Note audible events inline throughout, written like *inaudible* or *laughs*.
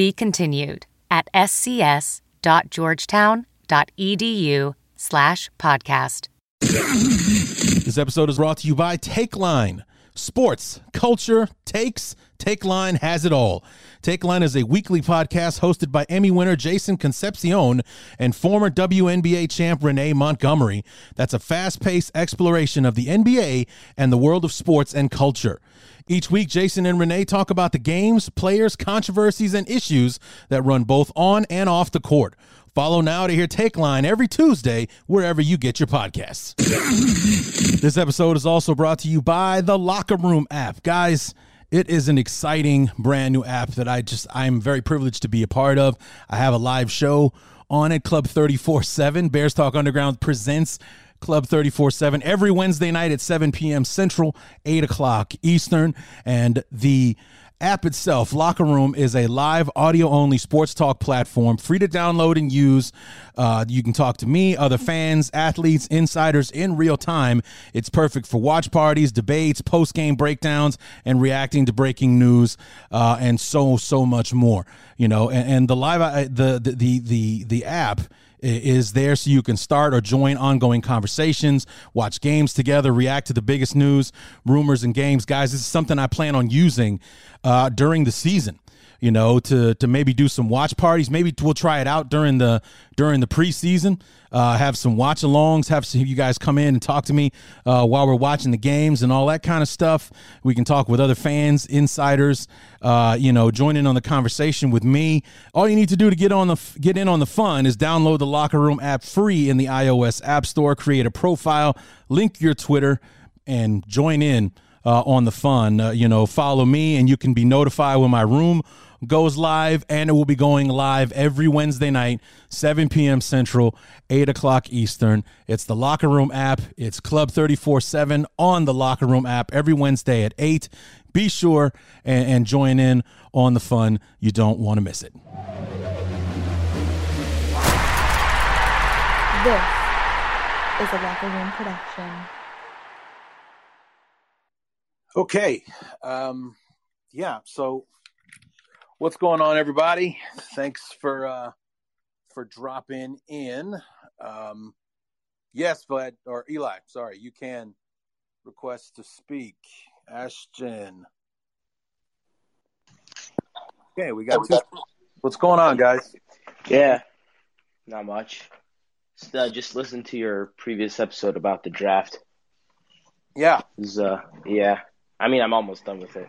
Be continued at scs.georgetown.edu slash podcast. This episode is brought to you by Takeline. Sports, culture, takes, Takeline has it all. Takeline is a weekly podcast hosted by Emmy winner Jason Concepcion and former WNBA champ Renee Montgomery. That's a fast paced exploration of the NBA and the world of sports and culture. Each week, Jason and Renee talk about the games, players, controversies, and issues that run both on and off the court. Follow now to hear Takeline every Tuesday, wherever you get your podcasts. *laughs* this episode is also brought to you by the Locker Room app. Guys, it is an exciting brand new app that I just I'm very privileged to be a part of. I have a live show on it, Club 34-7. Bears Talk Underground presents Club 34 7 every Wednesday night at 7 p.m. Central, 8 o'clock Eastern. And the app itself, Locker Room, is a live audio only sports talk platform, free to download and use. Uh, you can talk to me, other fans, athletes, insiders in real time. It's perfect for watch parties, debates, post game breakdowns, and reacting to breaking news, uh, and so so much more. You know, and, and the live uh, the, the the the the app is there so you can start or join ongoing conversations, watch games together, react to the biggest news, rumors, and games. Guys, this is something I plan on using uh, during the season you know, to to maybe do some watch parties. Maybe we'll try it out during the during the preseason. Uh, have some watch alongs. Have some you guys come in and talk to me uh, while we're watching the games and all that kind of stuff. We can talk with other fans, insiders. Uh, you know, join in on the conversation with me. All you need to do to get on the get in on the fun is download the Locker Room app free in the iOS App Store. Create a profile, link your Twitter, and join in. Uh, on the fun. Uh, you know, follow me and you can be notified when my room goes live, and it will be going live every Wednesday night, 7 p.m. Central, 8 o'clock Eastern. It's the Locker Room app. It's Club 34 7 on the Locker Room app every Wednesday at 8. Be sure and, and join in on the fun. You don't want to miss it. This is a Locker Room production. Okay. Um, yeah. So What's going on, everybody? Thanks for uh, for dropping in. Um, yes, Vlad or Eli, sorry, you can request to speak. Ashton. Okay, we got two. What's going on, guys? Yeah, not much. Just, uh, just listen to your previous episode about the draft. Yeah. Was, uh, yeah. I mean, I'm almost done with it.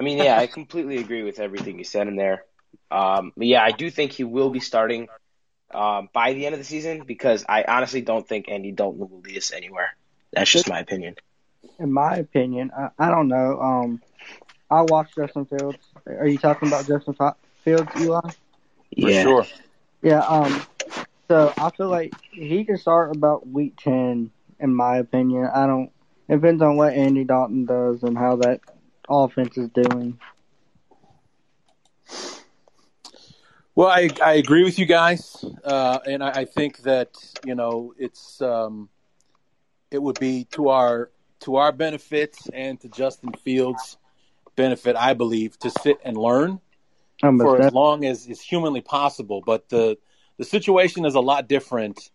I mean, yeah, I completely agree with everything you said in there. Um, yeah, I do think he will be starting um, by the end of the season because I honestly don't think Andy Dalton will lead us anywhere. That's just my opinion. In my opinion, I, I don't know. Um, I watched Justin Fields. Are you talking about Justin Fields, Eli? Yeah. For sure. Yeah. Um. So I feel like he can start about week ten. In my opinion, I don't. It depends on what Andy Dalton does and how that offense is doing. Well, I, I agree with you guys, uh, and I, I, think that you know it's um, it would be to our to our benefit and to Justin Fields' benefit, I believe, to sit and learn for that... as long as is humanly possible. But the the situation is a lot different,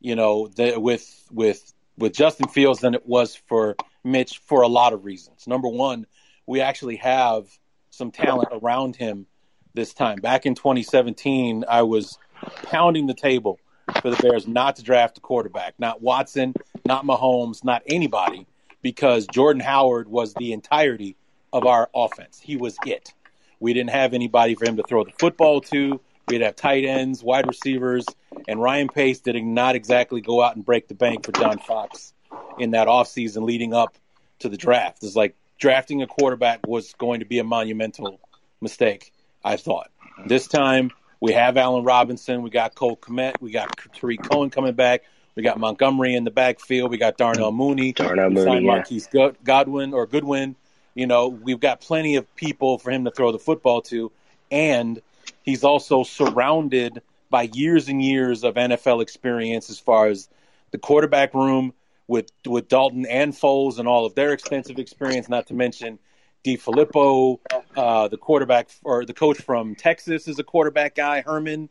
you know, the, with with with Justin Fields than it was for Mitch for a lot of reasons. Number one, we actually have some talent around him this time. Back in 2017, I was pounding the table for the Bears not to draft a quarterback, not Watson, not Mahomes, not anybody, because Jordan Howard was the entirety of our offense. He was it. We didn't have anybody for him to throw the football to. We'd have tight ends, wide receivers, and Ryan Pace did not exactly go out and break the bank for John Fox in that offseason leading up to the draft. It's like drafting a quarterback was going to be a monumental mistake. I thought. This time we have Allen Robinson, we got Cole Kmet, we got Tarik Cohen coming back, we got Montgomery in the backfield, we got Darnell Mooney, Darnell Mooney, yeah. Marquise Godwin or Goodwin. You know, we've got plenty of people for him to throw the football to, and he's also surrounded by years and years of NFL experience as far as the quarterback room with with Dalton and Foles and all of their extensive experience. Not to mention DeFilippo, uh, the quarterback or the coach from Texas is a quarterback guy. Herman,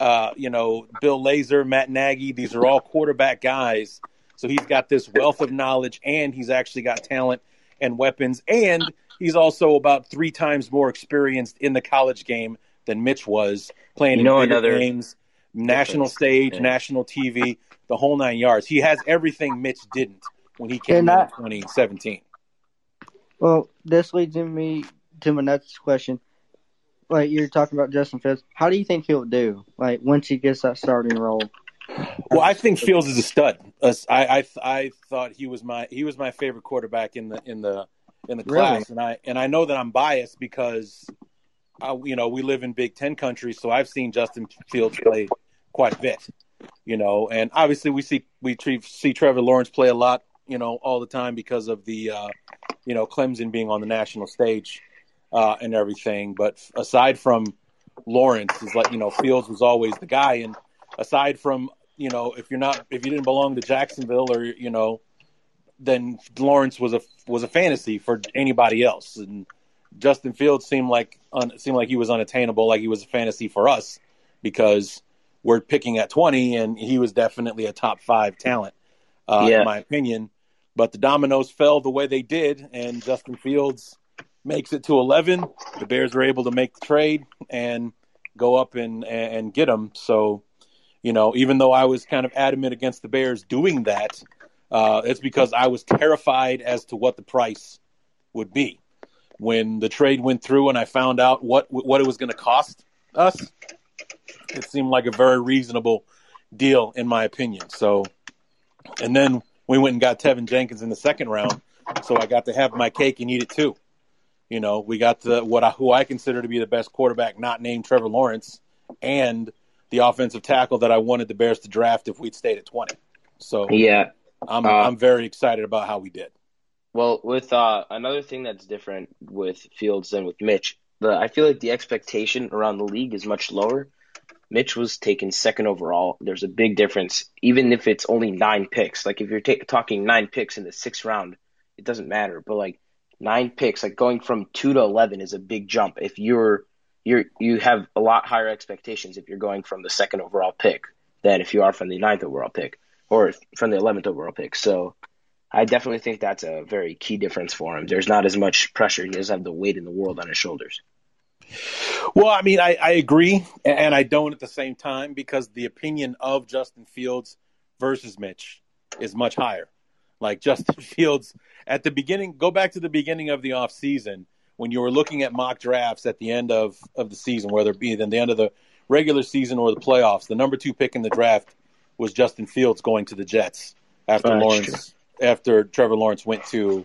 uh, you know, Bill Lazor, Matt Nagy. These are all quarterback guys. So he's got this wealth of knowledge, and he's actually got talent and weapons, and he's also about three times more experienced in the college game than Mitch was playing You know in another games, national difference, stage, yeah. national TV, the whole nine yards. He has everything Mitch didn't when he came And in I- 2017. Well, this leads me to my next question. Like you're talking about Justin Fields, how do you think he'll do? Like once he gets that starting role. Well, I think Fields is a stud. I, I I thought he was my he was my favorite quarterback in the in the in the Really? class, and I and I know that I'm biased because, I, you know, we live in Big Ten country, so I've seen Justin Fields play quite a bit, you know, and obviously we see we see Trevor Lawrence play a lot, you know, all the time because of the, uh, you know, Clemson being on the national stage uh, and everything. But aside from Lawrence, is like you know, Fields was always the guy, and aside from you know, if you're not if you didn't belong to Jacksonville or you know, then Lawrence was a was a fantasy for anybody else, and Justin Fields seemed like un, seemed like he was unattainable, like he was a fantasy for us because we're picking at 20, and he was definitely a top five talent, uh, Yeah. in my opinion. But the dominoes fell the way they did, and Justin Fields makes it to 11. The Bears were able to make the trade and go up and and get him. So, you know, even though I was kind of adamant against the Bears doing that, uh, it's because I was terrified as to what the price would be when the trade went through and I found out what what it was going to cost us. It seemed like a very reasonable deal, in my opinion. So, and then we went and got Teven Jenkins in the second round, so I got to have my cake and eat it too. You know, we got the what I, who I consider to be the best quarterback, not named Trevor Lawrence, and the offensive tackle that I wanted the Bears to draft if we'd stayed at twenty. So Yeah. I'm Uh, I'm very excited about how we did. Well, with uh, another thing that's different with Fields than with Mitch, the I feel like the expectation around the league is much lower. Mitch was taken second overall. There's a big difference, even if it's only nine picks. Like if you're ta- talking nine picks in the sixth round, it doesn't matter. But like nine picks, like going from two to eleven is a big jump. If you're you're you have a lot higher expectations if you're going from the second overall pick than if you are from the ninth overall pick or from the eleventh overall pick. So. I definitely think that's a very key difference for him. There's not as much pressure. He doesn't have the weight in the world on his shoulders. Well, I mean, I, I agree, and I don't at the same time because the opinion of Justin Fields versus Mitch is much higher. Like Justin *laughs* Fields at the beginning, go back to the beginning of the offseason when you were looking at mock drafts at the end of, of the season, whether it be then the end of the regular season or the playoffs. The number two pick in the draft was Justin Fields going to the Jets after That's Lawrence after Trevor Lawrence went to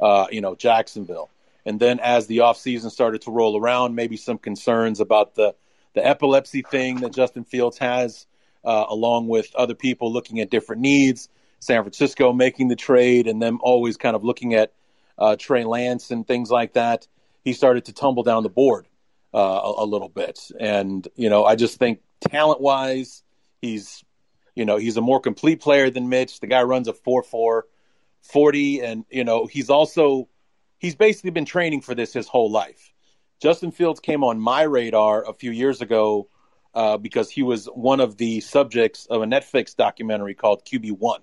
uh, you know Jacksonville. And then as the offseason started to roll around, maybe some concerns about the, the epilepsy thing that Justin Fields has, uh, along with other people looking at different needs, San Francisco making the trade, and them always kind of looking at uh, Trey Lance and things like that. He started to tumble down the board uh, a, a little bit. And, you know, I just think talent wise, he's, you know, he's a more complete player than Mitch. The guy runs a 4 4 40, and, you know, he's also he's basically been training for this his whole life. Justin Fields came on my radar a few years ago uh, because he was one of the subjects of a Netflix documentary called QB One,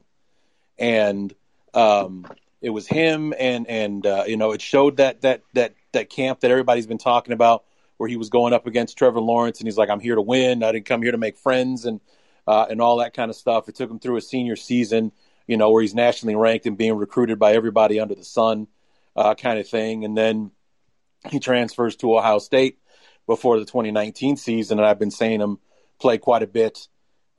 and um, it was him and and uh, you know it showed that that that that camp that everybody's been talking about where he was going up against Trevor Lawrence and he's like I'm here to win I didn't come here to make friends and uh, and all that kind of stuff. It took him through a senior season, you know, where he's nationally ranked and being recruited by everybody under the sun uh, kind of thing. And then he transfers to Ohio State before the 2019 season, and I've been seeing him play quite a bit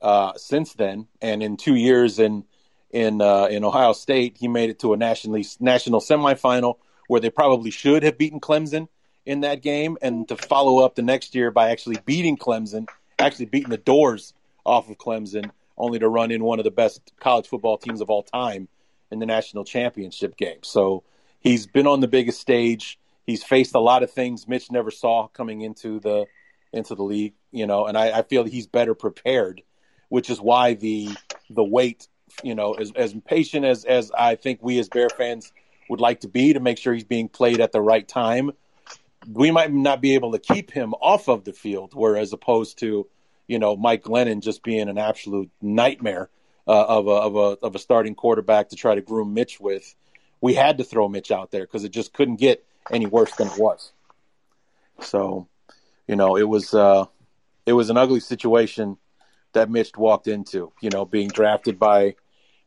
uh, since then. And in two years in in uh, in Ohio State, he made it to a nationally national semifinal where they probably should have beaten Clemson in that game, and to follow up the next year by actually beating Clemson, actually beating the doors off of Clemson, only to run in one of the best college football teams of all time in the national championship game. So he's been on the biggest stage. He's faced a lot of things Mitch never saw coming into the into the league, you know, and I, I feel he's better prepared, which is why the the wait, you know, as as patient as as I think we as Bear fans would like to be to make sure he's being played at the right time. We might not be able to keep him off of the field, whereas opposed to, you know, Mike Glennon just being an absolute nightmare uh, of a of a of a starting quarterback to try to groom Mitch with. We had to throw Mitch out there because it just couldn't get any worse than it was. So, you know, it was uh, it was an ugly situation that Mitch walked into. You know, being drafted by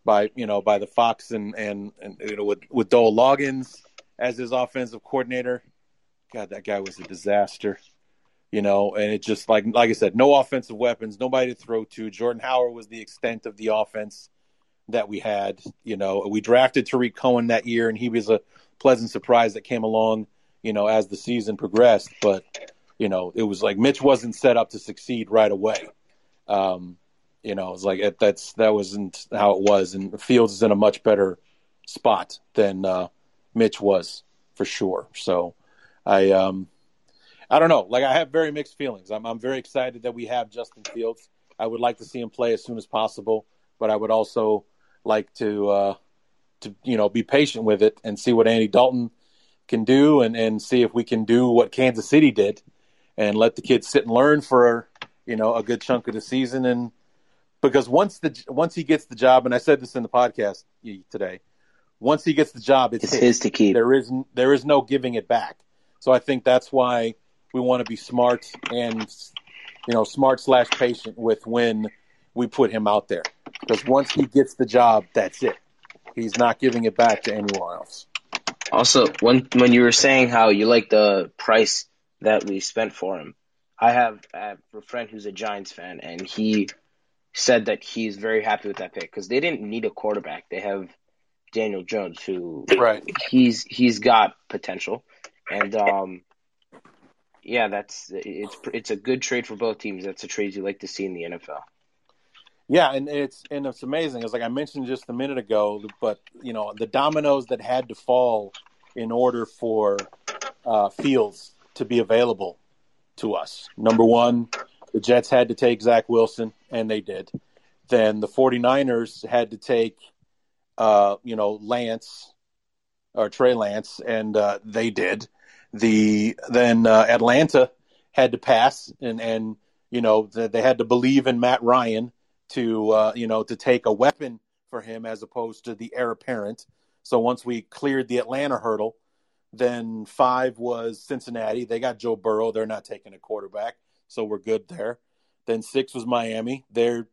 by you know by the Fox and and, and you know with with Dowell Loggains as his offensive coordinator. God, that guy was a disaster. You know, and it just like like I said, no offensive weapons, nobody to throw to. Jordan Howard was the extent of the offense that we had. You know, we drafted Tarik Cohen that year, and he was a pleasant surprise that came along. You know, as the season progressed, but you know, it was like Mitch wasn't set up to succeed right away. Um, you know, it's like it, that's that wasn't how it was, and Fields is in a much better spot than uh, Mitch was for sure. So, I um, I don't know. Like I have very mixed feelings. I'm I'm very excited that we have Justin Fields. I would like to see him play as soon as possible, but I would also like to uh, to you know be patient with it and see what Andy Dalton can do, and and see if we can do what Kansas City did, and let the kids sit and learn for you know a good chunk of the season, and because once the once he gets the job, and I said this in the podcast today, once he gets the job, it's, It's his. his to keep. There is there is no giving it back. So I think that's why we want to be smart and you know smart slash patient with when we put him out there because once he gets the job, that's it. He's not giving it back to anyone else. Also, when when you were saying how you like the price that we spent for him, I have, I have a friend who's a Giants fan, and he said that he's very happy with that pick because they didn't need a quarterback. They have Daniel Jones, who Right. he's he's got potential, and um, yeah, that's it's it's a good trade for both teams. That's a trade you like to see in the NFL. Yeah, and it's and it's amazing. It's like I mentioned just a minute ago, but you know the dominoes that had to fall in order for uh, Fields to be available to us. Number one, the Jets had to take Zach Wilson, and they did. Then the 49ers had to take, uh, you know, Lance or Trey Lance, and uh, they did. The then uh, Atlanta had to pass, and and you know th- they had to believe in Matt Ryan to uh, you know to take a weapon for him as opposed to the heir apparent. So once we cleared the Atlanta hurdle, then five was Cincinnati. They got Joe Burrow. They're not taking a quarterback, so we're good there. Then six was Miami. They're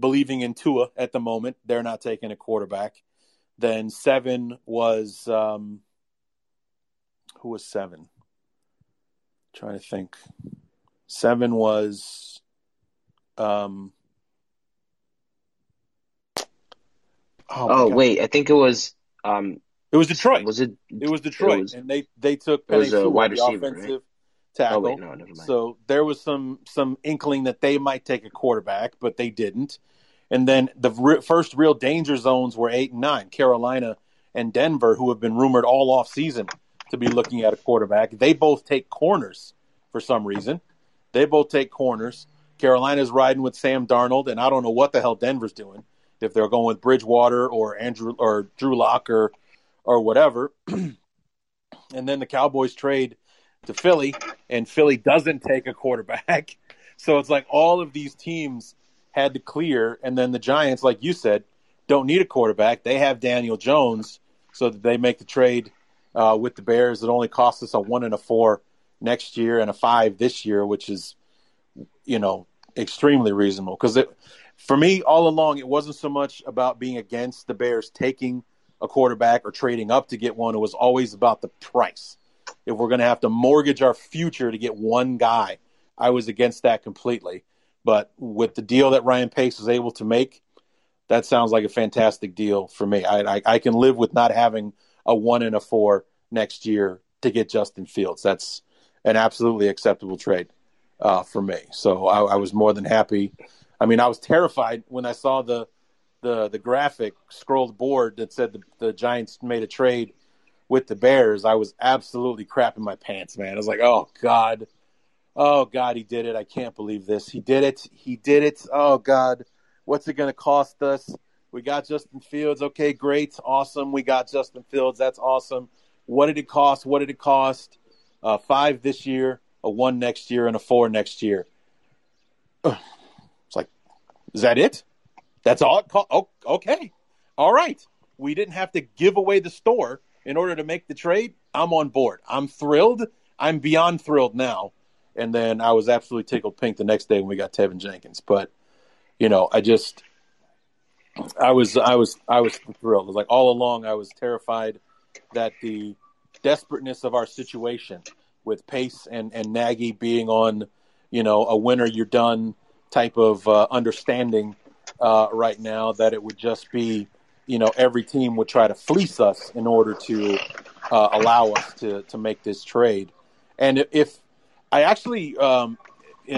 believing in Tua at the moment. They're not taking a quarterback. Then seven was um, who was seven? trying to think. Seven was um, oh, Oh wait, I think it was um it was Detroit. was it It was Detroit, It was- and they they took it was a Sewell, wide the receiver, offensive oh tackle. wait no never mind. So there was some some inkling that they might take a quarterback, but they didn't. And then the re- first real danger zones were eight and nine, Carolina and Denver, who have been rumored all off season to be looking at a quarterback. They both take corners for some reason. They both take corners. Carolina's riding with Sam Darnold, and I don't know what the hell Denver's doing. If they're going with Bridgewater or Andrew or Drew Lock or or whatever. *clears throat* and then the Cowboys trade to Philly, and Philly doesn't take a quarterback. *laughs* So it's like all of these teams had to clear, and then the Giants, like you said, don't need a quarterback. They have Daniel Jones, so that they make the trade uh, with the Bears. It only costs us a one and a four next year and a five this year, which is, you know, extremely reasonable. Because it, for me, all along, it wasn't so much about being against the Bears taking a quarterback or trading up to get one. It was always about the price. If we're going to have to mortgage our future to get one guy, I was against that completely. But with the deal that Ryan Pace was able to make, that sounds like a fantastic deal for me. I, I, I can live with not having a one and a four next year to get Justin Fields. That's an absolutely acceptable trade uh, for me. So I, I was more than happy. I mean, I was terrified when I saw the the the graphic scrolled board that said the, the Giants made a trade with the Bears. I was absolutely crapping my pants, man. I was like, oh god, oh god, he did it. I can't believe this. He did it. He did it. Oh god, what's it going to cost us? We got Justin Fields. Okay, great, awesome. We got Justin Fields. That's awesome. What did it cost? What did it cost? Uh, five this year, a one next year, and a four next year. Is that it? That's all it cost? Oh, okay, all right. We didn't have to give away the store in order to make the trade. I'm on board. I'm thrilled. I'm beyond thrilled now. And then I was absolutely tickled pink the next day when we got Teven Jenkins. But you know, I just I was I was I was thrilled. It was like all along I was terrified that the desperateness of our situation with Pace and and Nagy being on, you know, a winner you're done type of uh, understanding uh, right now that it would just be, you know, every team would try to fleece us in order to uh, allow us to to make this trade. And if I actually um,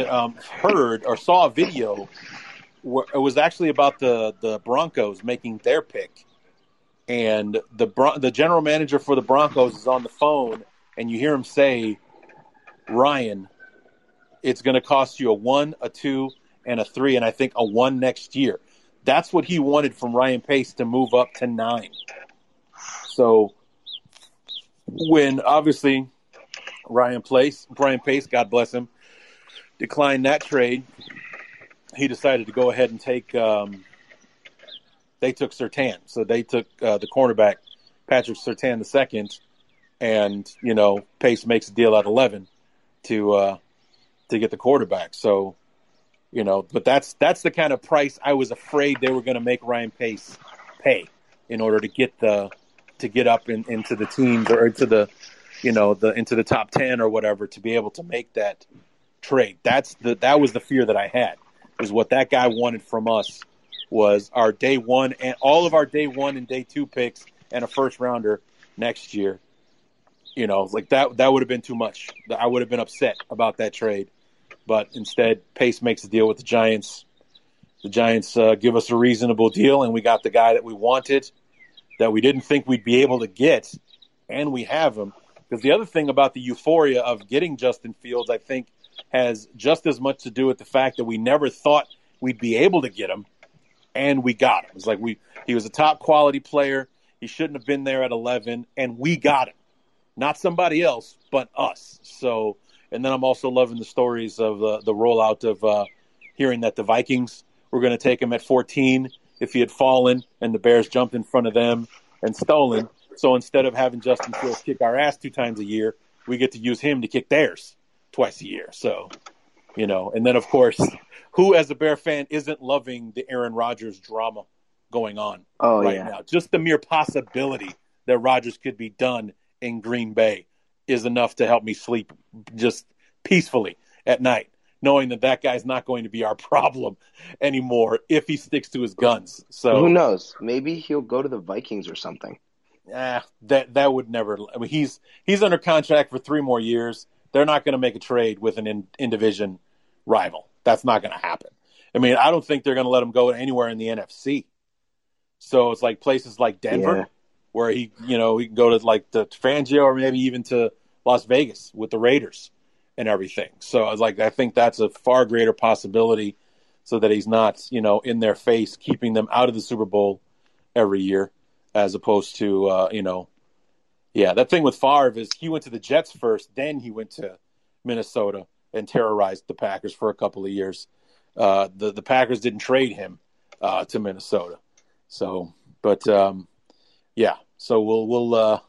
um, heard or saw a video it was actually about the the Broncos making their pick, and the the general manager for the Broncos is on the phone, and you hear him say, "Ryan, it's going to cost you a one, a two, and a three, and I think a one next year." That's what he wanted from Ryan Pace to move up to nine. So, when obviously Ryan Pace, Brian Pace, God bless him, declined that trade, he decided to go ahead and take. Um, they took Surtain, so they took uh, the cornerback Patrick Surtain the second, and you know Pace makes a deal at eleven to uh, to get the quarterback. So you know, but that's that's the kind of price I was afraid they were going to make Ryan Pace pay in order to get the to get up in, into the teams or into the you know the into the top ten or whatever to be able to make that trade. That's the that was the fear that I had is what that guy wanted from us was our day one and all of our day one and day two picks and a first rounder next year. You know, like that that would have been too much. I would have been upset about that trade. But instead, Pace makes a deal with the Giants. The Giants uh, give us a reasonable deal, and we got the guy that we wanted, that we didn't think we'd be able to get, and we have him. Because the other thing about the euphoria of getting Justin Fields, I think, has just as much to do with the fact that we never thought we'd be able to get him, and we got him. It's like we he was a top quality player. He shouldn't have been there at 11, and we got him. Not somebody else, but us. So, and then I'm also loving the stories of uh, the rollout of uh, hearing that the Vikings were going to take him at 14 if he had fallen, and the Bears jumped in front of them and stolen. So instead of having Justin Fields kick our ass two times a year, we get to use him to kick theirs twice a year. So, you know, and then of course, *laughs* who as a Bear fan isn't loving the Aaron Rodgers drama going on oh, right yeah. now? Just the mere possibility that Rodgers could be done in Green Bay is enough to help me sleep just peacefully at night, knowing that that guy's not going to be our *laughs* problem anymore if he sticks to his guns. So who knows? Maybe he'll go to the Vikings or something. Ah, that that would never. I mean, he's he's under contract for three more years they're not going to make a trade with an in, in division rival. That's not going to happen. I mean, I don't think they're going to let him go anywhere in the NFC. So it's like places like Denver, yeah. Where he, you know, he can go to like the Fangio or maybe even to Las Vegas with the Raiders and everything. So I was like, I think that's a far greater possibility, so that he's not, you know, in their face, keeping them out of the Super Bowl every year, as opposed to, uh, you know, yeah, that thing with Favre is he went to the Jets first, then he went to Minnesota and terrorized the Packers for a couple of years. Uh, the the Packers didn't trade him uh, to Minnesota, so but um, yeah, so we'll we'll uh,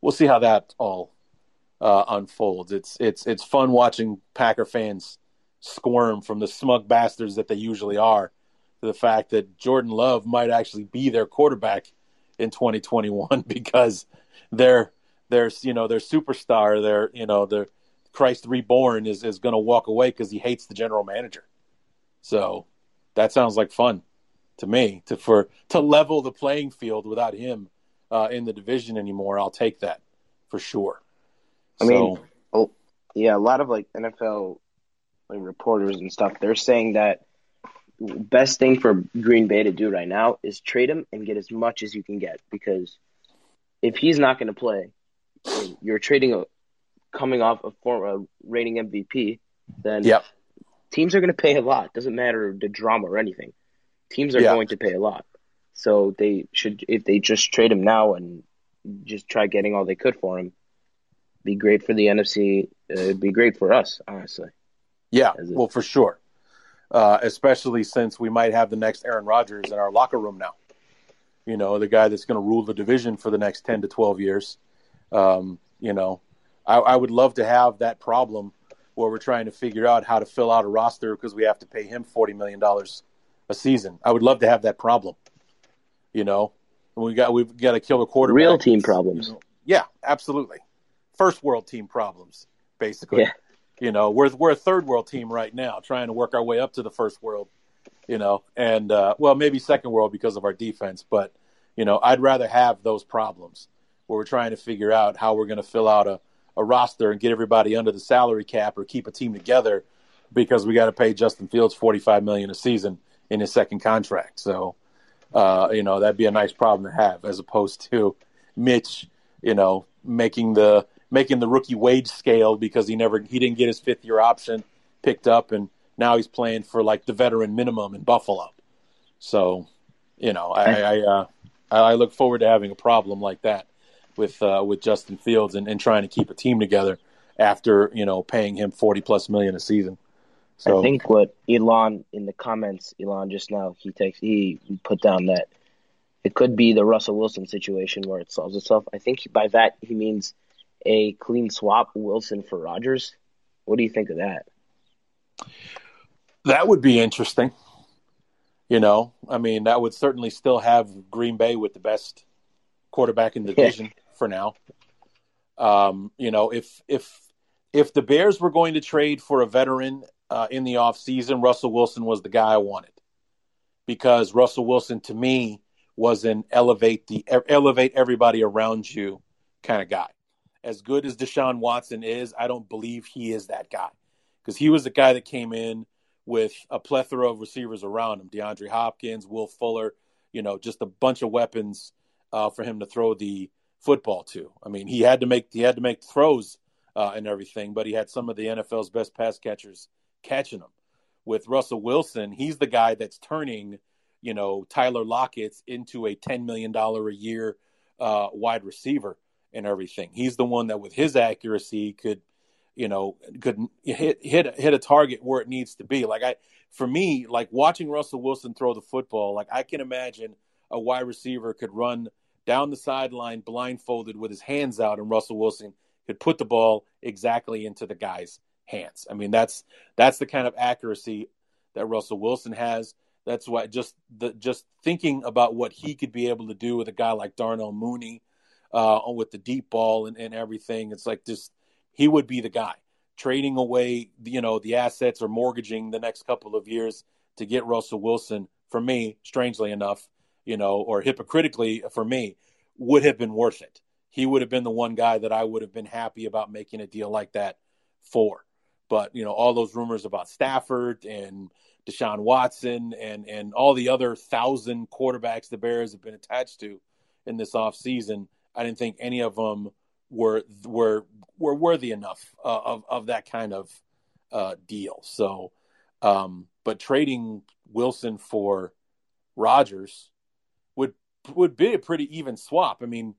we'll see how that all uh, unfolds. It's it's it's fun watching Packer fans squirm from the smug bastards that they usually are to the fact that Jordan Love might actually be their quarterback in 2021 *laughs* because their their you know their superstar, their you know their Christ reborn is is going to walk away because he hates the general manager. So that sounds like fun to me to for to level the playing field without him uh, in the division anymore. I'll take that for sure. I mean, so, Yeah, a lot of like NFL like reporters and stuff, they're saying that best thing for Green Bay to do right now is trade him and get as much as you can get because if he's not going to play, you're trading a coming off a former rating MVP, then Yep. teams are going to pay a lot. Doesn't matter the drama or anything. Teams are Yeah. going to pay a lot. So they should, if they just trade him now and just try getting all they could for him, be great for the NFC. Uh, it'd be great for us, honestly. Yeah, well, for sure. Uh, especially since we might have the next Aaron Rodgers in our locker room now. You know, the guy that's going to rule the division for the next 10 to 12 years. Um, you know, I, I would love to have that problem where we're trying to figure out how to fill out a roster because we have to pay him $40 million a season. I would love to have that problem. You know, we got we've got to kill the quarterback. Real team problems. You know, yeah, absolutely. First world team problems, basically. Yeah. You know, we're we're a third world team right now, trying to work our way up to the first world. You know, and uh, well, maybe second world because of our defense, but you know, I'd rather have those problems where we're trying to figure out how we're going to fill out a, a roster and get everybody under the salary cap or keep a team together because we got to pay Justin Fields forty five million a season in his second contract. So, uh, you know, that'd be a nice problem to have as opposed to Mitch, you know, making the making the rookie wage scale because he never he didn't get his fifth year option picked up and now he's playing for like the veteran minimum in Buffalo. So, you know, I I, uh, I look forward to having a problem like that with uh, with Justin Fields and, and trying to keep a team together after you know paying him forty plus million a season. So I think what Elon in the comments, Elon just now, he takes he put down that it could be the Russell Wilson situation where it solves itself. I think by that he means a clean swap Wilson for Rodgers. What do you think of that? That would be interesting. You know, I mean, that would certainly still have Green Bay with the best quarterback in the division for now. Um, you know, if if if the Bears were going to trade for a veteran uh, in the offseason, Russell Wilson was the guy I wanted because Russell Wilson to me was an elevate the elevate everybody around you kind of guy. As good as Deshaun Watson is, I don't believe he is that guy because he was the guy that came in with a plethora of receivers around him DeAndre Hopkins, Will Fuller, you know, just a bunch of weapons uh, for him to throw the football to. I mean, he had to make he had to make throws uh, and everything, but he had some of the NFL's best pass catchers catching them. With Russell Wilson, he's the guy that's turning, you know, Tyler Lockett's into a ten million dollar a year uh, wide receiver and everything. He's the one that, with his accuracy, could you know, could hit hit hit a target where it needs to be. Like I, for me, like watching Russell Wilson throw the football, like I can imagine a wide receiver could run down the sideline blindfolded with his hands out, and Russell Wilson could put the ball exactly into the guy's hands. I mean, that's that's the kind of accuracy that Russell Wilson has. That's why just the just thinking about what he could be able to do with a guy like Darnell Mooney, uh, with the deep ball and, and everything. It's like just he would be the guy trading away, you know, the assets or mortgaging the next couple of years to get Russell Wilson. For me, strangely enough, you know, or hypocritically for me, would have been worth it. He would have been the one guy that I would have been happy about making a deal like that for. But you know, all those rumors about Stafford and Deshaun Watson and and all the other thousand quarterbacks the Bears have been attached to in this offseason, I didn't think any of them were were were worthy enough uh, of of that kind of uh, deal. So, um, but trading Wilson for Rodgers would would be a pretty even swap. I mean,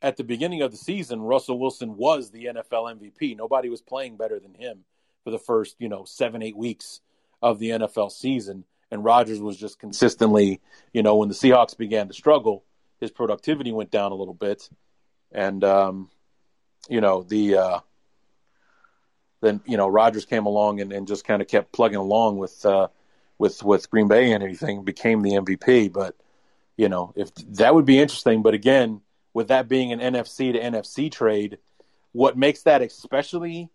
at the beginning of the season, Russell Wilson was the NFL MVP. Nobody was playing better than him for the first you know seven eight weeks of the NFL season, and Rodgers was just consistently you know when the Seahawks began to struggle, his productivity went down a little bit, and um, you know the uh, then you know Rodgers came along and, and just kind of kept plugging along with uh, with with Green Bay and everything, became the MVP. But you know if that would be interesting. But again, with that being an NFC to NFC trade, what makes that especially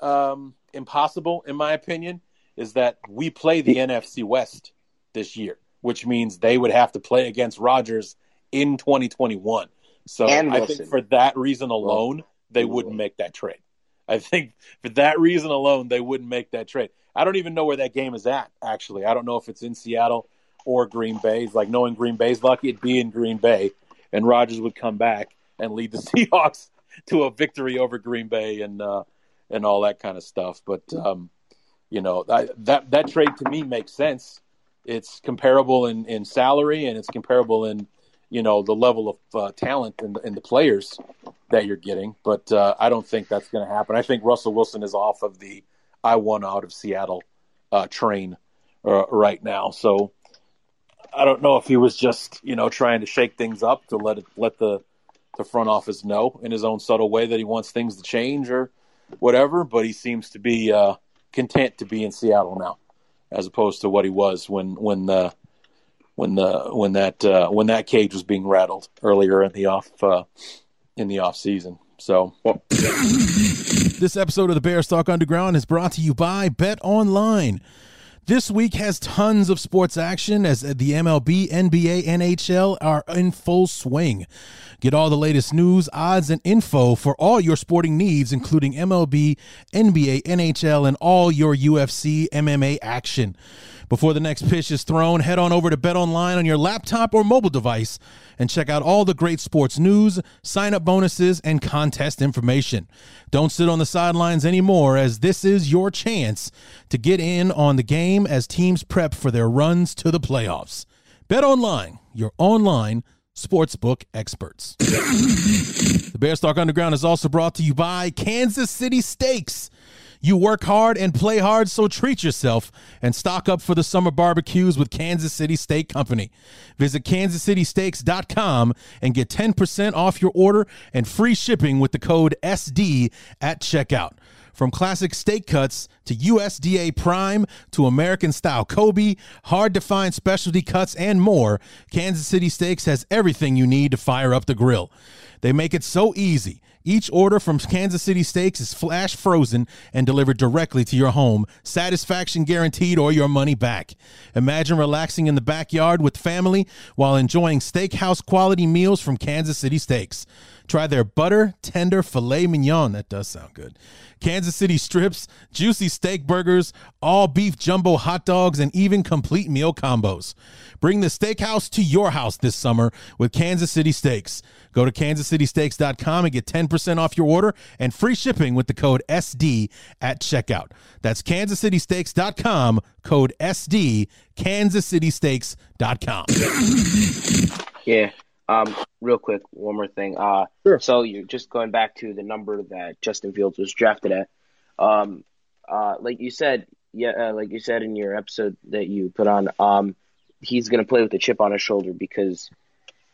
um, impossible, in my opinion, is that we play the NFC West this year, which means they would have to play against Rodgers in 2021. So I think for that reason alone, they wouldn't make that trade. I think for that reason alone, they wouldn't make that trade. I don't even know where that game is at. Actually, I don't know if it's in Seattle or Green Bay. It's like knowing Green Bay's lucky, it'd be in Green Bay, and Rodgers would come back and lead the *laughs* Seahawks to a victory over Green Bay and uh, and all that kind of stuff. But um, you know I, that that trade to me makes sense. It's comparable in, in salary and it's comparable in you know the level of uh, talent in the players that you're getting. But uh, I don't think that's going to happen. I think Russell Wilson is off of the I won out of Seattle uh, train uh, right now. So I don't know if he was just you know trying to shake things up to let it let the the front office know in his own subtle way that he wants things to change or whatever. But he seems to be uh, content to be in Seattle now, as opposed to what he was when when the when the when that uh, when that cage was being rattled earlier in the off uh, in the off season. So. Well, this episode of the Bears Talk Underground is brought to you by BetOnline. This week has tons of sports action as the MLB, NBA, NHL are in full swing. Get all the latest news, odds, and info for all your sporting needs, including MLB, NBA, NHL, and all your UFC MMA action. Before the next pitch is thrown, head on over to BetOnline on your laptop or mobile device and check out all the great sports news, sign up bonuses, and contest information. Don't sit on the sidelines anymore, as this is your chance to get in on the game as teams prep for their runs to the playoffs. BetOnline, your online sportsbook experts. *coughs* the Bears Talk Underground is also brought to you by Kansas City Steaks. You work hard and play hard, so treat yourself and stock up for the summer barbecues with Kansas City Steak Company. Visit kansascitysteaks.com and get 10% off your order and free shipping with the code SD at checkout. From classic steak cuts to USDA prime to American style Kobe, hard to find specialty cuts, and more, Kansas City Steaks has everything you need to fire up the grill. They make it so easy. Each order from Kansas City Steaks is flash frozen and delivered directly to your home. Satisfaction guaranteed or your money back. Imagine relaxing in the backyard with family while enjoying steakhouse quality meals from Kansas City Steaks. Try their butter tender filet mignon. That does sound good. Kansas City strips, juicy steak burgers, all beef jumbo hot dogs, and even complete meal combos. Bring the steakhouse to your house this summer with Kansas City Steaks. Go to kansascitysteaks.com and get 10% off your order and free shipping with the code SD at checkout. That's kansascitysteaks.com, code SD, kansascitysteaks.com. Yeah. Um, real quick, one more thing. Uh, Sure. So you're just going back to the number that Justin Fields was drafted at. Um, uh, like you said, yeah, uh, like you said in your episode that you put on, um, he's going to play with a chip on his shoulder because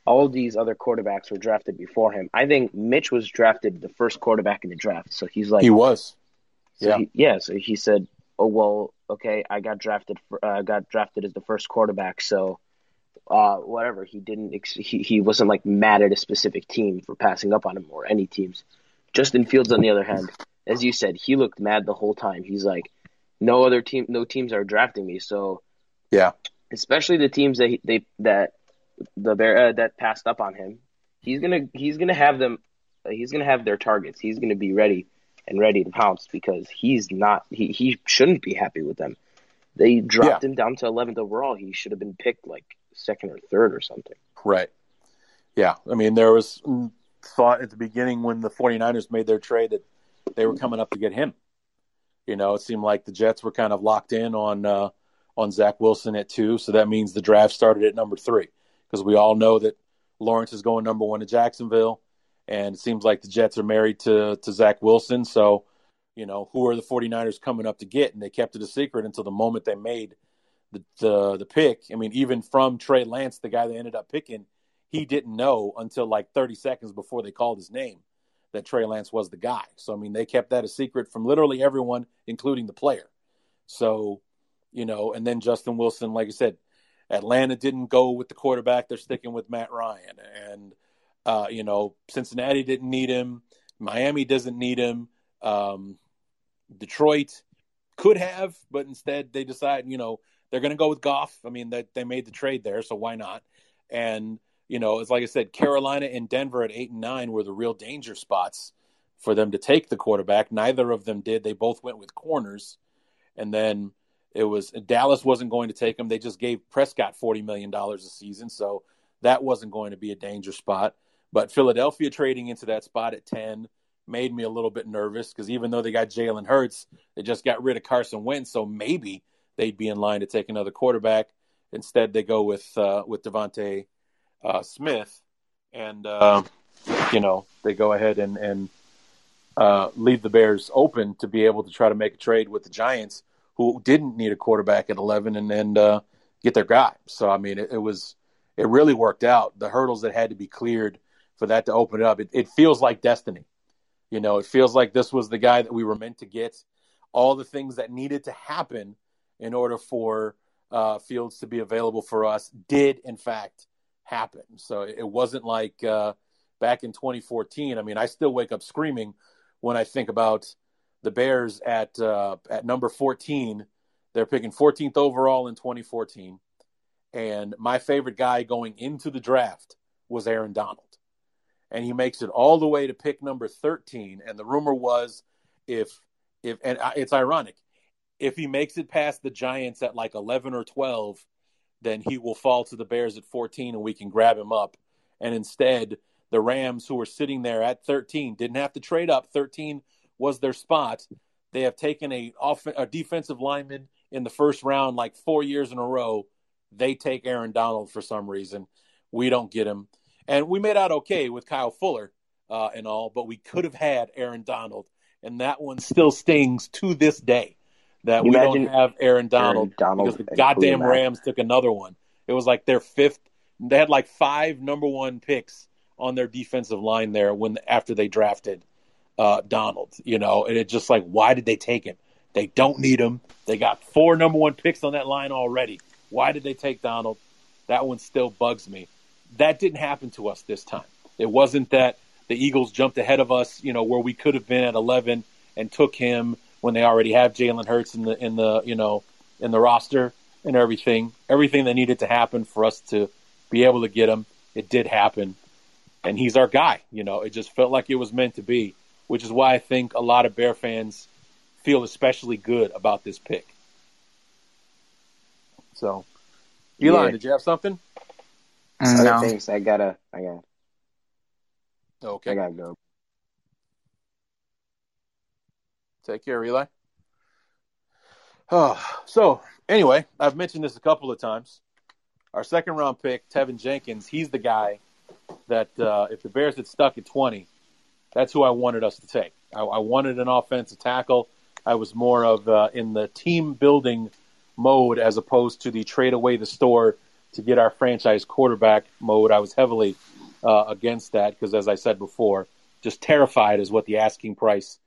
all these other quarterbacks were drafted before him. I think Mitch was drafted the first quarterback in the draft, so he's like, he was. so yeah. he, yeah. So he said, "Oh well, okay, I got drafted. For, uh, got drafted as the first quarterback, so." Uh, whatever. He didn't. Ex- he he wasn't like mad at a specific team for passing up on him or any teams. Justin Fields, on the other hand, as you said, he looked mad the whole time. He's like, no other team, no teams are drafting me. So Yeah. especially the teams that he, they that the bear uh, that passed up on him, he's gonna he's gonna have them. Uh, he's gonna have their targets. He's gonna be ready and ready to pounce because he's not. He he shouldn't be happy with them. They dropped him down to 11th overall. He should have been picked like second or third or something. Right. Yeah. I mean, there was thought at the beginning when the 49ers made their trade that they were coming up to get him. You know, it seemed like the Jets were kind of locked in on uh, on Zach Wilson at two, so that means the draft started at number three because we all know that Lawrence is going number one to Jacksonville, and it seems like the Jets are married to to Zach Wilson. So, you know, who are the 49ers coming up to get? And they kept it a secret until the moment they made the the, the pick. I mean, even from Trey Lance, the guy they ended up picking, he didn't know until like 30 seconds before they called his name that Trey Lance was the guy. So I mean, they kept that a secret from literally everyone, including the player. So, you know, and then Justin Wilson, like I said, Atlanta didn't go with the quarterback; they're sticking with Matt Ryan, and uh, you know, Cincinnati didn't need him, Miami doesn't need him, um, Detroit could have, but instead they decide, you know, they're going to go with Goff. I mean, that they made the trade there, so why not? And you know, it's like I said, Carolina and Denver at eight and nine were the real danger spots for them to take the quarterback. Neither of them did. They both went with corners, and then it was Dallas wasn't going to take him. They just gave Prescott forty million dollars a season, so that wasn't going to be a danger spot. But Philadelphia trading into that spot at ten made me a little bit nervous because even though they got Jalen Hurts, they just got rid of Carson Wentz, so maybe they'd be in line to take another quarterback. Instead, they go with uh, with DeVonta uh, Smith, and uh, you know they go ahead and and uh, leave the Bears open to be able to try to make a trade with the Giants, who didn't need a quarterback at eleven, and and uh, get their guy. So I mean, it, it, was it really worked out. The hurdles that had to be cleared for that to open up, it, it feels like destiny. You know, it feels like this was the guy that we were meant to get. All the things that needed to happen in order for uh, Fields to be available for us did, in fact, happen. So it wasn't like uh, back in 2014. I mean, I still wake up screaming when I think about the Bears at uh, at number 14. They're picking 14th overall in 2014, and my favorite guy going into the draft was Aaron Donald, and he makes it all the way to pick number 13. And the rumor was, if if and it's ironic, if he makes it past the Giants at like 11 or 12, then he will fall to the Bears at 14 and we can grab him up. And instead, the Rams, who were sitting there at 13, didn't have to trade up. 13 was their spot. They have taken a, off- a defensive lineman in the first round like four years in a row. They take Aaron Donald for some reason. We don't get him. And we made out okay with Kyle Fuller uh, and all, but we could have had Aaron Donald. And that one still stings to this day that we don't have Aaron Donald, Aaron Donald because the goddamn Rams took another one. It was like their fifth. They had like five number one picks on their defensive line there when after they drafted uh, Donald. You know, and it's just like, why did they take him? They don't need him. They got four number one picks on that line already. Why did they take Donald? That one still bugs me. That didn't happen to us this time. It wasn't that the Eagles jumped ahead of us, you know, where we could have been at 11 and took him when they already have Jalen Hurts in the in the you know in the roster and everything. Everything that needed to happen for us to be able to get him, it did happen, and he's our guy. You know, it just felt like it was meant to be, which is why I think a lot of Bear fans feel especially good about this pick. So, Eli, yeah. did you have something? Mm, no. Other things I gotta, I got. Okay. I gotta go. Take care, Eli. Oh, so anyway, I've mentioned this a couple of times. Our second round pick, Teven Jenkins, he's the guy that uh, if the Bears had stuck at 20, that's who I wanted us to take. I, I wanted an offensive tackle. I was more of uh, in the team building mode as opposed to the trade away the store to get our franchise quarterback mode. I was heavily uh, against that because, as I said before, just terrified is what the asking price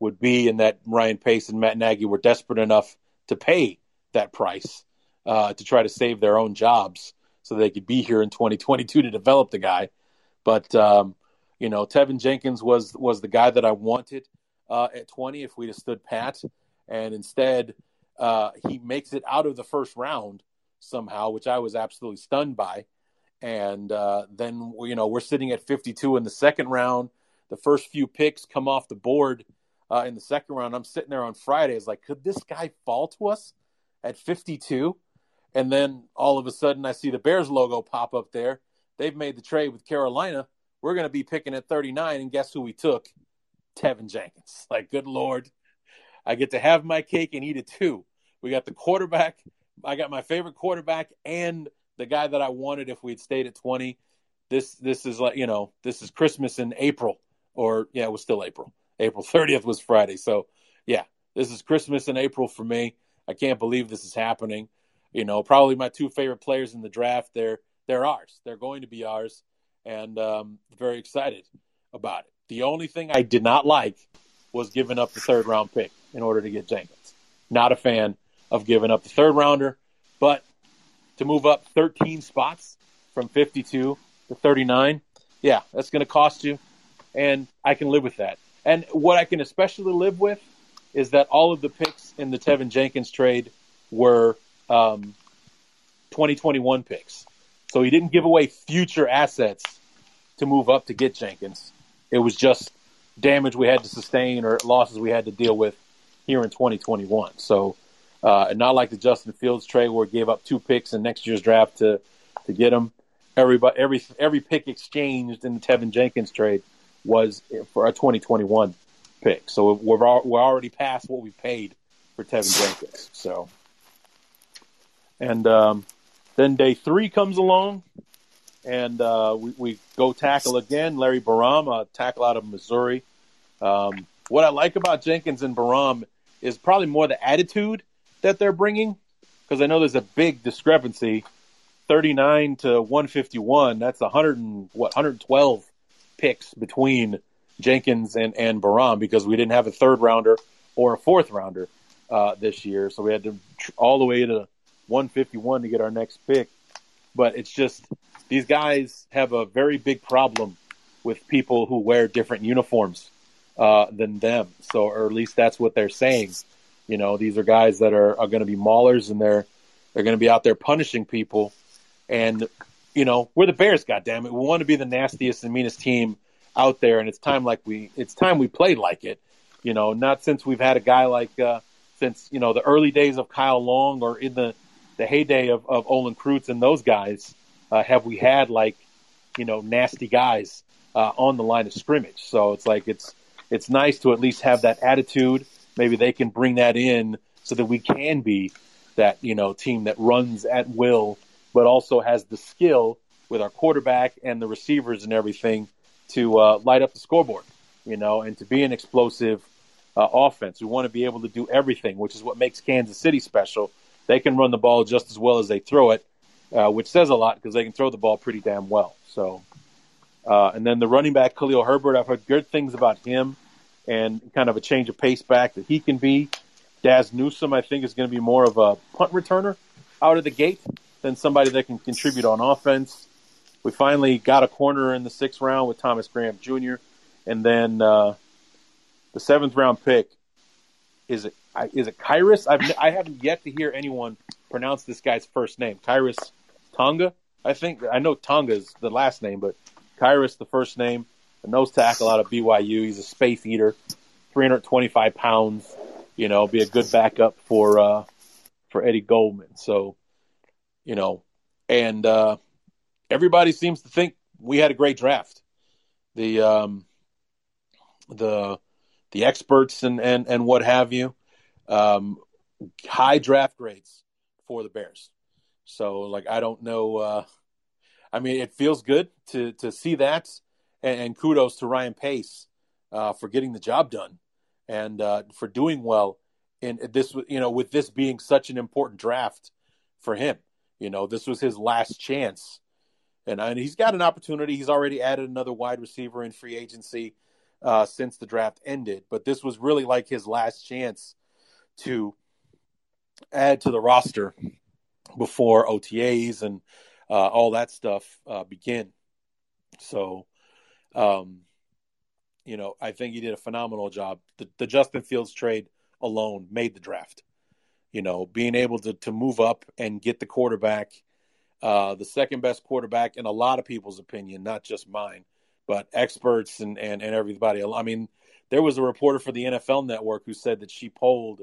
would be, and that Ryan Pace and Matt Nagy were desperate enough to pay that price uh, to try to save their own jobs so they could be here in 2022 to develop the guy. But um, you know, Teven Jenkins was was the guy that I wanted uh, at 20 if we'd have stood pat, and instead uh, he makes it out of the first round somehow, which I was absolutely stunned by. And uh, then you know we're sitting at 52 in the second round. The first few picks come off the board uh, in the second round. I'm sitting there on Fridays, like, could this guy fall to us at 52? And then all of a sudden, I see the Bears logo pop up there. They've made the trade with Carolina. We're going to be picking at 39, and guess who we took? Teven Jenkins. *laughs* Like, good lord, I get to have my cake and eat it too. We got the quarterback. I got my favorite quarterback and the guy that I wanted if we'd stayed at 20. This this is like you know this is Christmas in April or yeah it was still April April 30th was Friday. So, yeah, this is Christmas in April for me. I can't believe this is happening. You know, probably my two favorite players in the draft. They're they're ours. They're going to be ours, and um, very excited about it. The only thing I did not like was giving up the third round pick in order to get Jenkins. Not a fan of giving up the third rounder, but to move up 13 spots from 52 to 39, yeah, that's going to cost you, and I can live with that. And what I can especially live with is that all of the picks in the Teven Jenkins trade were um, 2021 picks. So he didn't give away future assets to move up to get Jenkins. It was just damage we had to sustain or losses we had to deal with here in 2021. So, uh, not like the Justin Fields trade where we gave up two picks in next year's draft to to get him. Everybody, every every pick exchanged in the Teven Jenkins trade was for a 2021 pick. So we're we're already past what we paid for Teven Jenkins. So, and um, then day three comes along, and uh, we, we go tackle again. Larry Borom, a tackle out of Missouri. Um, what I like about Jenkins and Borom is probably more the attitude that they're bringing, because I know there's a big discrepancy. 39 to 151. That's 100 and what 112 picks between Jenkins and and Borom because we didn't have a third rounder or a fourth rounder uh, this year, so we had to tr- all the way to 151 to get our next pick. But it's just these guys have a very big problem with people who wear different uniforms uh, than them. So, or at least that's what they're saying. You know, these are guys that are, are going to be maulers and they're they're going to be out there punishing people. And you know, we're the Bears. Goddamn it, we want to be the nastiest and meanest team out there, and it's time like we it's time we played like it. You know, not since we've had a guy like uh, since you know the early days of Kyle Long or in the the heyday of, of Olin Kreutz and those guys, uh, have we had like, you know, nasty guys uh, on the line of scrimmage. So it's like it's it's nice to at least have that attitude. Maybe they can bring that in so that we can be that you know team that runs at will, but also has the skill with our quarterback and the receivers and everything to uh, light up the scoreboard. You know, and to be an explosive uh, offense. We want to be able to do everything, which is what makes Kansas City special they can run the ball just as well as they throw it, uh, which says a lot because they can throw the ball pretty damn well. So, uh, and then the running back Khalil Herbert, I've heard good things about him, and kind of a change of pace back that he can be. Dazz Newsome, I think, is going to be more of a punt returner out of the gate than somebody that can contribute on offense. We finally got a corner in the sixth round with Thomas Graham Jr. And then uh, the seventh round pick is it is it Khyiris? I've I haven't yet to hear anyone pronounce this guy's first name. Kyrus Tonga, I think. I know Tonga is the last name, but Kyrus the first name. A nose tackle out of BYU. He's a space eater, 325 pounds. You know, be a good backup for uh, for Eddie Goldman. So, you know, and uh, everybody seems to think we had a great draft. The um, the the experts and, and, and what have you um, high draft grades for the Bears. So like I don't know. Uh, I mean, it feels good to to see that, and, and kudos to Ryan Pace uh, for getting the job done and uh, for doing well in this. You know, with this being such an important draft for him, you know, this was his last chance, and, and he's got an opportunity. He's already added another wide receiver in free agency uh, since the draft ended, but this was really like his last chance to add to the roster before OTAs and uh, all that stuff uh, begin. So, um, you know, I think he did a phenomenal job. The, the, Justin Fields trade alone made the draft. You know, being able to to move up and get the quarterback, uh, the second best quarterback in a lot of people's opinion, not just mine, but experts and and and everybody. I mean, there was a reporter for the NFL Network who said that she polled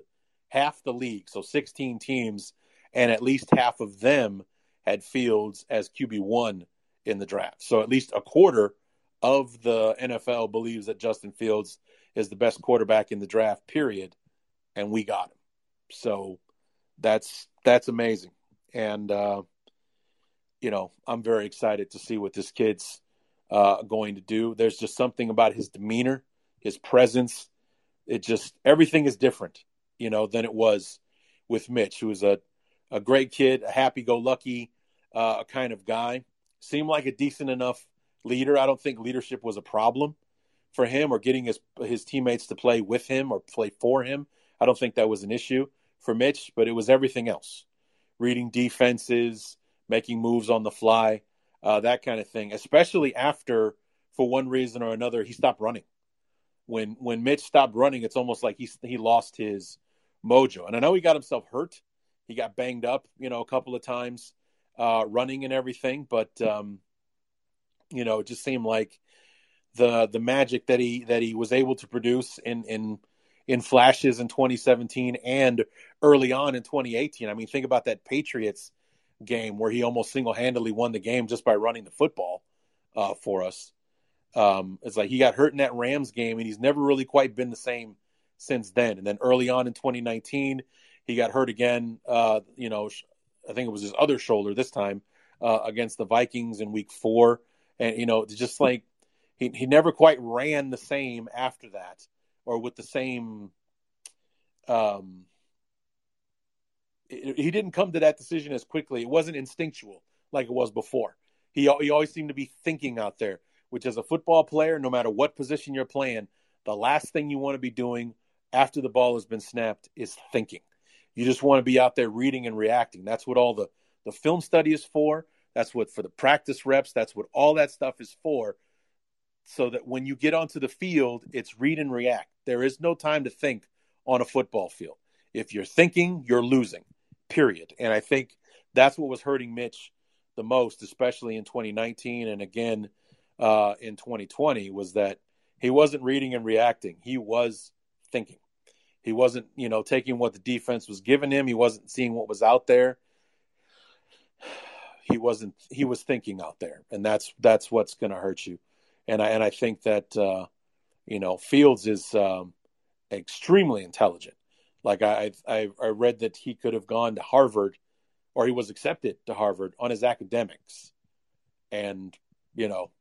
half the league, so 16 teams, and at least half of them had Fields as QB1 in the draft. So at least a quarter of the NFL believes that Justin Fields is the best quarterback in the draft, period. And we got him. So that's that's amazing. And uh, you know, I'm very excited to see what this kid's uh, going to do. There's just something about his demeanor, his presence. It just everything is different you know, than it was with Mitch, who was a, a great kid, a happy go lucky uh, kind of guy. Seemed like a decent enough leader. I don't think leadership was a problem for him or getting his his teammates to play with him or play for him. I don't think that was an issue for Mitch, but it was everything else. Reading defenses, making moves on the fly, uh, that kind of thing, especially after, for one reason or another, he stopped running. When when Mitch stopped running, it's almost like he he lost his mojo. And I know he got himself hurt. He got banged up, you know, a couple of times uh, running and everything. But, um, you know, it just seemed like the the magic that he that he was able to produce in in in flashes in 2017 and early on in 2018. I mean, think about that Patriots game where he almost single handedly won the game just by running the football uh, for us. Um, it's like he got hurt in that Rams game, and he's never really quite been the same since then. And then early on in 2019, he got hurt again. Uh, you know, I think it was his other shoulder this time uh, against the Vikings in Week Four, and you know, just like he he never quite ran the same after that, or with the same. Um, he didn't come to that decision as quickly. It wasn't instinctual like it was before. He he always seemed to be thinking out there, which as a football player, no matter what position you're playing, the last thing you want to be doing after the ball has been snapped is thinking. You just want to be out there reading and reacting. That's what all the the film study is for. That's what for the practice reps. That's what all that stuff is for. So that when you get onto the field, it's read and react. There is no time to think on a football field. If you're thinking, you're losing period. And I think that's what was hurting Mitch the most, especially in 2019 and again uh, in 2020, was that he wasn't reading and reacting. He was thinking. He wasn't, you know, taking what the defense was giving him. He wasn't seeing what was out there. *sighs* He wasn't. He was thinking out there, and that's that's what's going to hurt you. And I and I think that uh, you know Fields is um, extremely intelligent. Like I, I, I read that he could have gone to Harvard, or he was accepted to Harvard on his academics, and you know,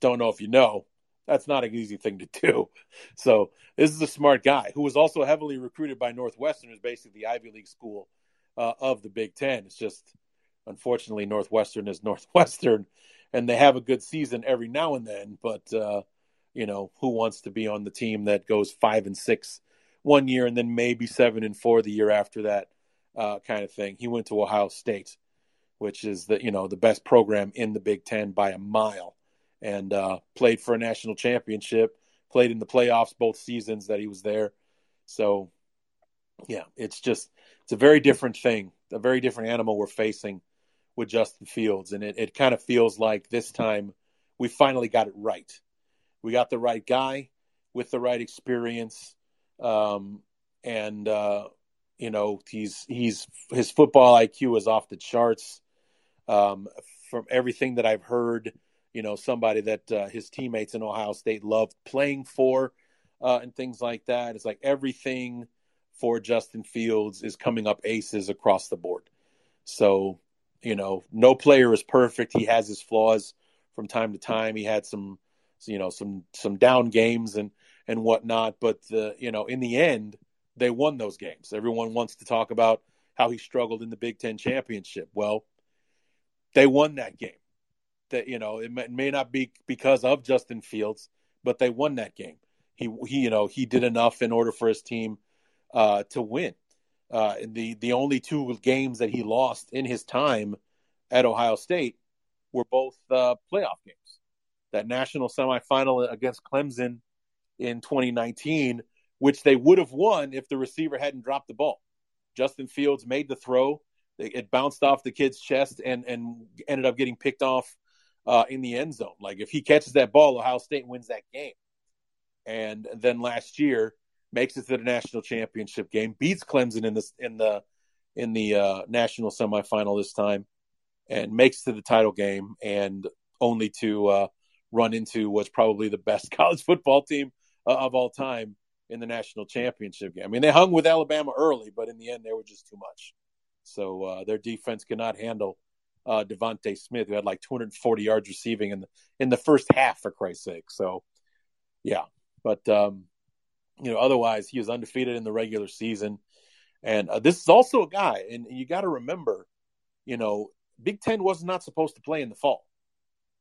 don't know if you know, that's not an easy thing to *laughs* do. So this is a smart guy who was also heavily recruited by Northwestern, who's basically the Ivy League school uh, of the Big Ten. It's just unfortunately Northwestern is *laughs* Northwestern, and they have a good season every now and then. But uh, you know, who wants to be on the team that goes five and six one year and then maybe seven and four the year after that uh, kind of thing. He went to Ohio State, which is the you know the best program in the Big Ten by a mile, and uh, played for a national championship. Played in the playoffs both seasons that he was there. So, yeah, it's just it's a very different thing, a very different animal we're facing with Justin Fields, and it, it kind of feels like this time we finally got it right. We got the right guy with the right experience um, and uh, you know he's he's his football IQ is off the charts. Um, from everything that I've heard, you know, somebody that uh, his teammates in Ohio State loved playing for, uh, and things like that. It's like everything for Justin Fields is coming up aces across the board. So, you know, no player is perfect. He has his flaws from time to time. He had some, you know, some some down games, and and whatnot. But the, you know, in the end, they won those games. Everyone wants to talk about how he struggled in the Big Ten championship. Well, they won that game. That you know, it may, it may not be because of Justin Fields, but they won that game. He, he, you know, he did enough in order for his team uh, to win. Uh, the the only two games that he lost in his time at Ohio State were both uh, playoff games. That national semifinal against Clemson in 2019, which they would have won if the receiver hadn't dropped the ball. Justin Fields made the throw. It bounced off the kid's chest and, and ended up getting picked off uh, in the end zone. Like if he catches that ball, Ohio State wins that game. And then last year makes it to the national championship game, beats Clemson in the in the in the uh, national semifinal this time, and makes to the title game, and only to uh, run into what's probably the best *laughs* college football team uh, of all time in the national championship game. I mean, they hung with Alabama early, but in the end, they were just too much. So uh, their defense could not handle uh, DeVonta Smith, who had like 240 yards receiving in the in the first half, for Christ's sake. So, yeah, but um, you know, otherwise he was undefeated in the regular season, and uh, this is also a guy, and you got to remember, you know, Big Ten was not supposed to play in the fall.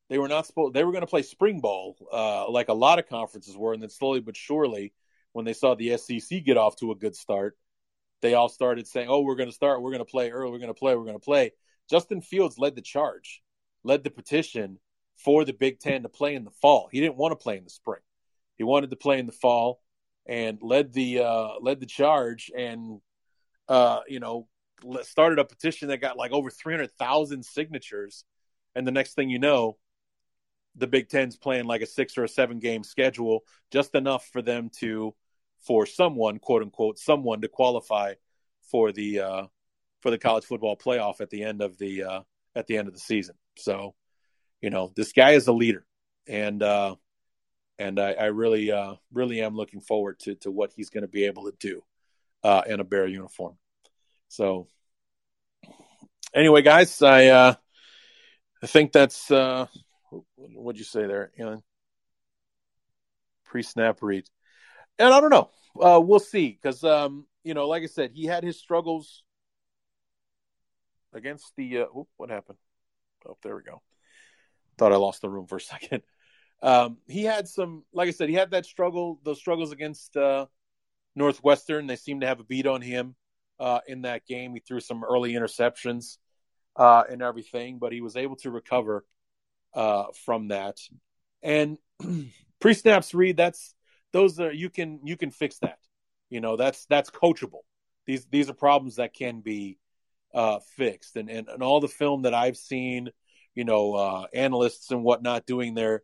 They were not supposed. They were going to play spring ball, uh, like a lot of conferences were, and then slowly but surely, when they saw the SEC get off to a good start, they all started saying, "Oh, we're going to start. We're going to play early. We're going to play. We're going to play." Justin Fields led the charge, led the petition for the Big Ten to play in the fall. He didn't want to play in the spring. He wanted to play in the fall, and led the uh, led the charge, and uh, you know started a petition that got like over three hundred thousand signatures. And the next thing you know, the Big Ten's playing like a six or a seven game schedule, just enough for them to, for someone, quote unquote, someone to qualify for the uh, for the college football playoff at the end of the uh, at the end of the season. So, you know, this guy is a leader, and uh, and I, I really uh, really am looking forward to to what he's going to be able to do uh, in a Bear uniform. So, anyway, guys, I uh, I think that's uh, what'd you say there, Alan? Pre-snap read, and I don't know. Uh, we'll see because um, you know, like I said, he had his struggles against the. Uh, oh, what happened? Oh, there we go. Thought I lost the room for a second. Um, he had some, like I said, he had that struggle, those struggles against uh, Northwestern. They seemed to have a beat on him uh, in that game. He threw some early interceptions uh, and everything, but he was able to recover uh, from that. And *clears throat* pre snaps read, that's those are you can you can fix that. You know that's that's coachable. These these are problems that can be uh, fixed. And, and and all the film that I've seen, you know, uh, analysts and whatnot doing their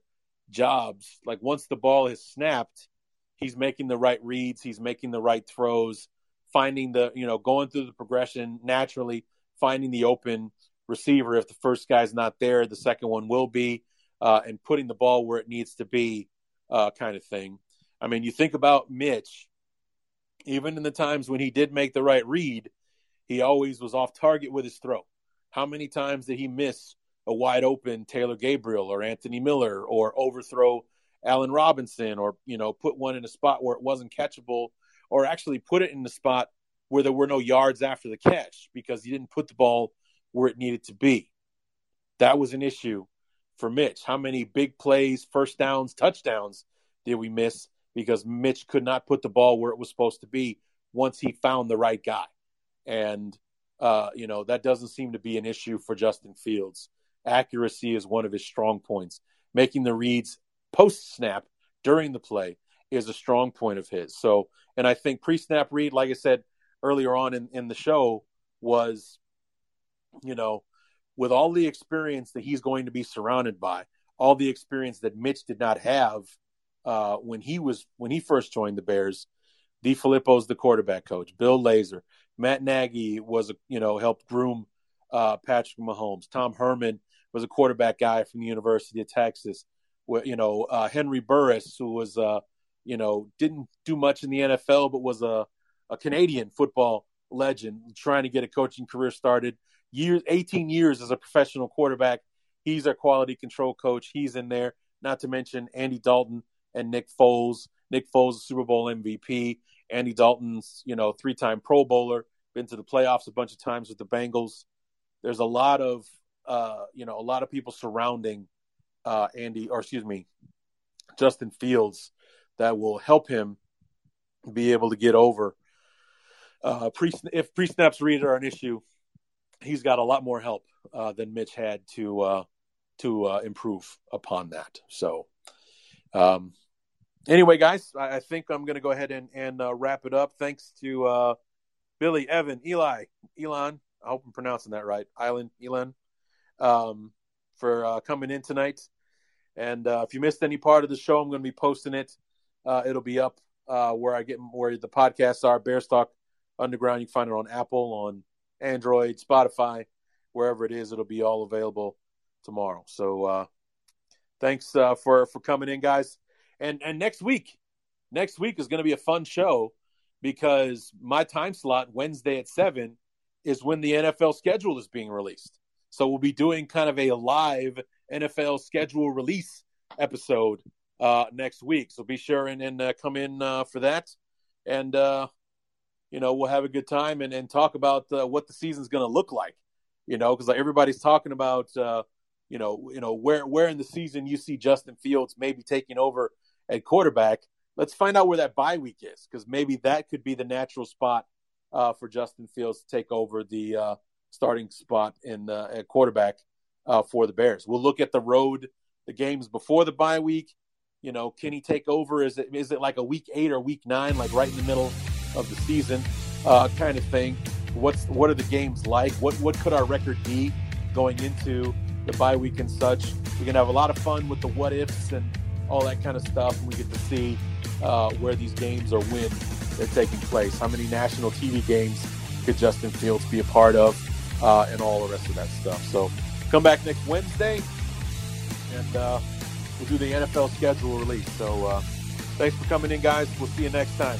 jobs. Like once the ball is snapped, he's making the right reads, he's making the right throws, finding the you know going through the progression naturally, finding the open receiver. If the first guy's not there, the second one will be, uh, and putting the ball where it needs to be, uh, kind of thing. I mean, you think about Mitch. Even in the times when he did make the right read, he always was off target with his throw. How many times did he miss a wide open Taylor Gabriel or Anthony Miller or overthrow Allen Robinson or you know put one in a spot where it wasn't catchable or actually put it in the spot where there were no yards after the catch because he didn't put the ball where it needed to be. That was an issue for Mitch. How many big plays, first downs, touchdowns did we miss because Mitch could not put the ball where it was supposed to be once he found the right guy? And uh, you know that doesn't seem to be an issue for Justin Fields accuracy is one of his strong points. Making the reads post snap during the play is a strong point of his. So, and I think pre snap read, like I said earlier on in, in the show, was, you know, with all the experience that he's going to be surrounded by, all the experience that Mitch did not have uh, when he was when he first joined the Bears. DeFilippo's the quarterback coach. Bill Lazor, Matt Nagy was, you know, helped groom uh, Patrick Mahomes. Tom Herman was a quarterback guy from the University of Texas. Where you know uh, Henry Burris, who was uh, you know didn't do much in the NFL, but was a, a Canadian football legend, trying to get a coaching career started. Years, 18 years as a professional quarterback. He's our quality control coach. He's in there. Not to mention Andy Dalton and Nick Foles. Nick Foles, Super Bowl MVP. Andy Dalton's, you know, three-time Pro Bowler. Been to the playoffs a bunch of times with the Bengals. There's a lot of uh, you know, a lot of people surrounding uh, Andy, or excuse me, Justin Fields, that will help him be able to get over. Uh, pre if pre snaps read are an issue, he's got a lot more help uh, than Mitch had to uh, to uh, improve upon that. So, um, anyway, guys, I, I think I'm going to go ahead and, and uh, wrap it up. Thanks to uh, Billy, Evan, Eli, Elon. I hope I'm pronouncing that right. Island, Elon um, for uh, coming in tonight. And uh, if you missed any part of the show, I'm going to be posting it. Uh, it'll be up uh, where I get where the podcasts are. Bearstalk Underground. You can find it on Apple, on Android, Spotify, wherever it is. It'll be all available tomorrow. So uh, thanks uh, for for coming in, guys. And and next week, next week is going to be a fun show because my time slot Wednesday at seven is when the NFL schedule is being released. So we'll be doing kind of a live NFL schedule release episode uh, next week. So be sure and, and uh, come in uh, for that. And, uh, you know, we'll have a good time and, and talk about uh, what the season's going to look like, you know, because like everybody's talking about, uh, you know, you know where where in the season you see Justin Fields maybe taking over at quarterback. Let's find out where that bye week is because maybe that could be the natural spot for Justin Fields to take over the starting spot in uh, at quarterback uh, for the Bears. We'll look at the road, the games before the bye week. You know, can he take over? Is it is it like a week eight or week nine, like right in the middle of the season, uh, kind of thing? What's what are the games like? What what could our record be going into the bye week and such. We can have a lot of fun with the what ifs and all that kind of stuff, and we get to see uh, where these games are when they're taking place. How many national TV games could Justin Fields be a part of, uh, and all the rest of that stuff. So come back next Wednesday, and uh, we'll do the NFL schedule release. So uh, thanks for coming in, guys. We'll see you next time.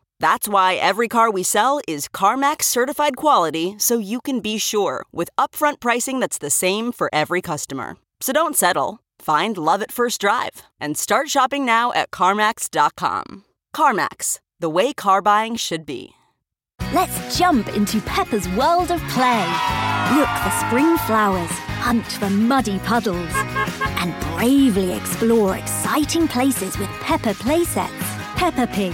That's why every car we sell is CarMax certified quality so you can be sure with upfront pricing that's the same for every customer. So don't settle. Find love at first drive and start shopping now at CarMax.com. CarMax, the way car buying should be. Let's jump into Peppa's world of play. Look for spring flowers, hunt for muddy puddles, and bravely explore exciting places with Peppa playsets. Peppa Pig,